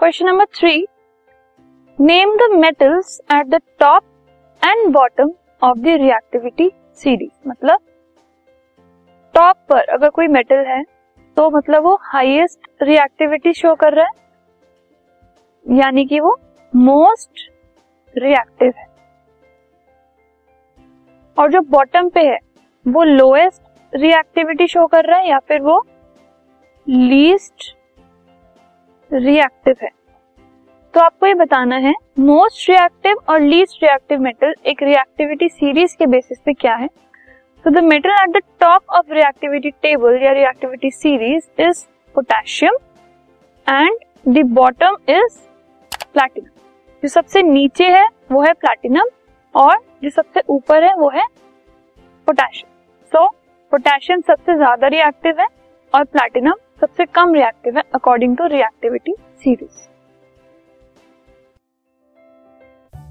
Question number three name the metals at the top and bottom of the reactivity series मतलब top पर अगर कोई metal है तो मतलब वो हाईएस्ट रिएक्टिविटी शो कर रहा है। यानी कि वो मोस्ट रिएक्टिव है। और जो बॉटम पे है, वो लोएस्ट रिएक्टिविटी शो कर रहा है या फिर वो लीस्ट रिएक्टिव है। तो आपको ये बताना है मोस्ट रिएक्टिव और लीस्ट रिएक्टिव मेटल एक रिएक्टिविटी सीरीज़ के बेसिस पे क्या है? तो the metal at the top of reactivity table या reactivity series is potassium and the bottom is platinum जो सबसे नीचे है, वो है प्लैटिनम और जो सबसे ऊपर है, वो है पोटेशियम सो पोटेशियम सबसे ज़्यादा रिएक्टिव है और प्लैटिनम सबसे कम रिएक्टिव है according to reactivity series